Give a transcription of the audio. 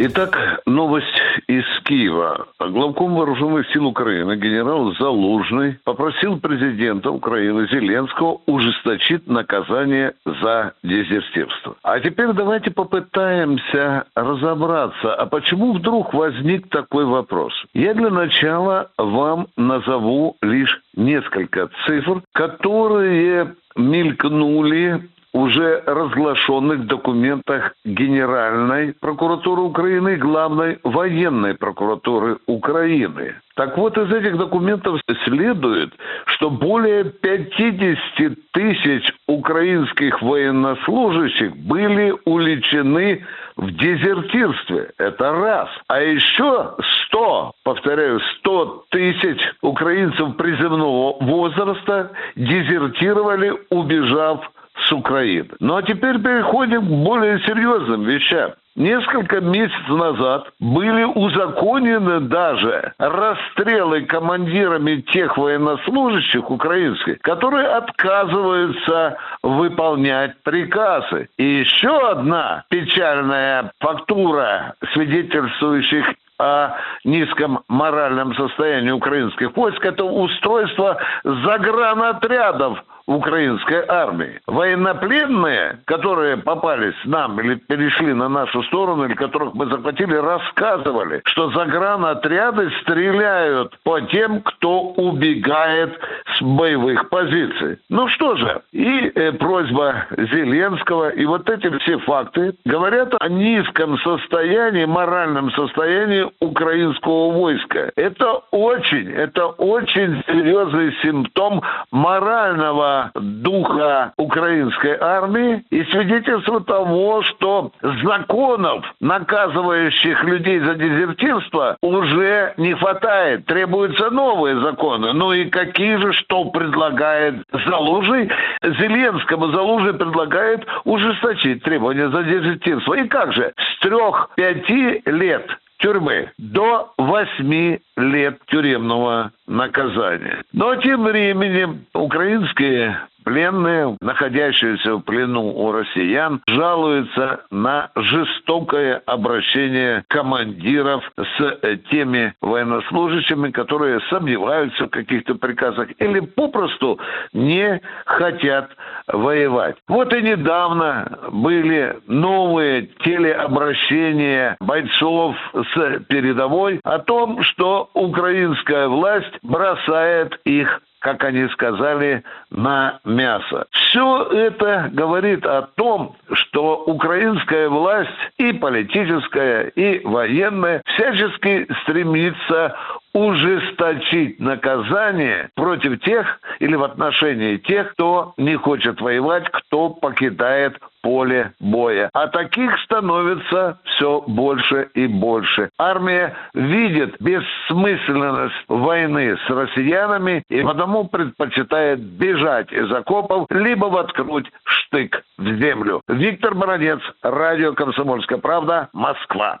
Итак, новость из Киева. Главком вооруженных сил Украины генерал Залужный попросил президента Украины Зеленского ужесточить наказание за дезертирство. А теперь давайте попытаемся разобраться, а почему вдруг возник такой вопрос. Я для начала вам назову лишь несколько цифр, которые мелькнули уже разглашенных документах Генеральной прокуратуры Украины Главной военной прокуратуры Украины. Так вот, из этих документов следует, что более 50 тысяч украинских военнослужащих были уличены в дезертирстве. Это раз. А еще 100, повторяю, 100 тысяч украинцев приземного возраста дезертировали, убежав с Украины. Ну а теперь переходим к более серьезным вещам. Несколько месяцев назад были узаконены даже расстрелы командирами тех военнослужащих украинских, которые отказываются выполнять приказы. И еще одна печальная фактура свидетельствующих о низком моральном состоянии украинских войск, это устройство загранотрядов украинской армии. Военнопленные, которые попались нам или перешли на нашу сторону, или которых мы захватили, рассказывали, что загранотряды стреляют по тем, кто убегает боевых позиций. Ну что же, и э, просьба Зеленского, и вот эти все факты говорят о низком состоянии, моральном состоянии украинского войска. Это очень, это очень серьезный симптом морального духа украинской армии и свидетельство того, что законов, наказывающих людей за дезертирство, уже не хватает. Требуются новые законы. Ну и какие же, что предлагает Залужный? Зеленскому Залужный предлагает ужесточить требования за дезертирство. И как же? С трех-пяти лет тюрьмы до восьми лет тюремного наказания. Но тем временем украинские Пленные, находящиеся в плену у россиян, жалуются на жестокое обращение командиров с э, теми военнослужащими, которые сомневаются в каких-то приказах или попросту не хотят воевать. Вот и недавно были новые телеобращения бойцов с передовой о том, что украинская власть бросает их как они сказали, на мясо. Все это говорит о том, что украинская власть и политическая, и военная всячески стремится ужесточить наказание против тех или в отношении тех, кто не хочет воевать, кто покидает поле боя. А таких становится все больше и больше. Армия видит бессмысленность войны с россиянами и потому предпочитает бежать из окопов, либо воткнуть штык в землю. Виктор Бородец, радио «Комсомольская правда», Москва.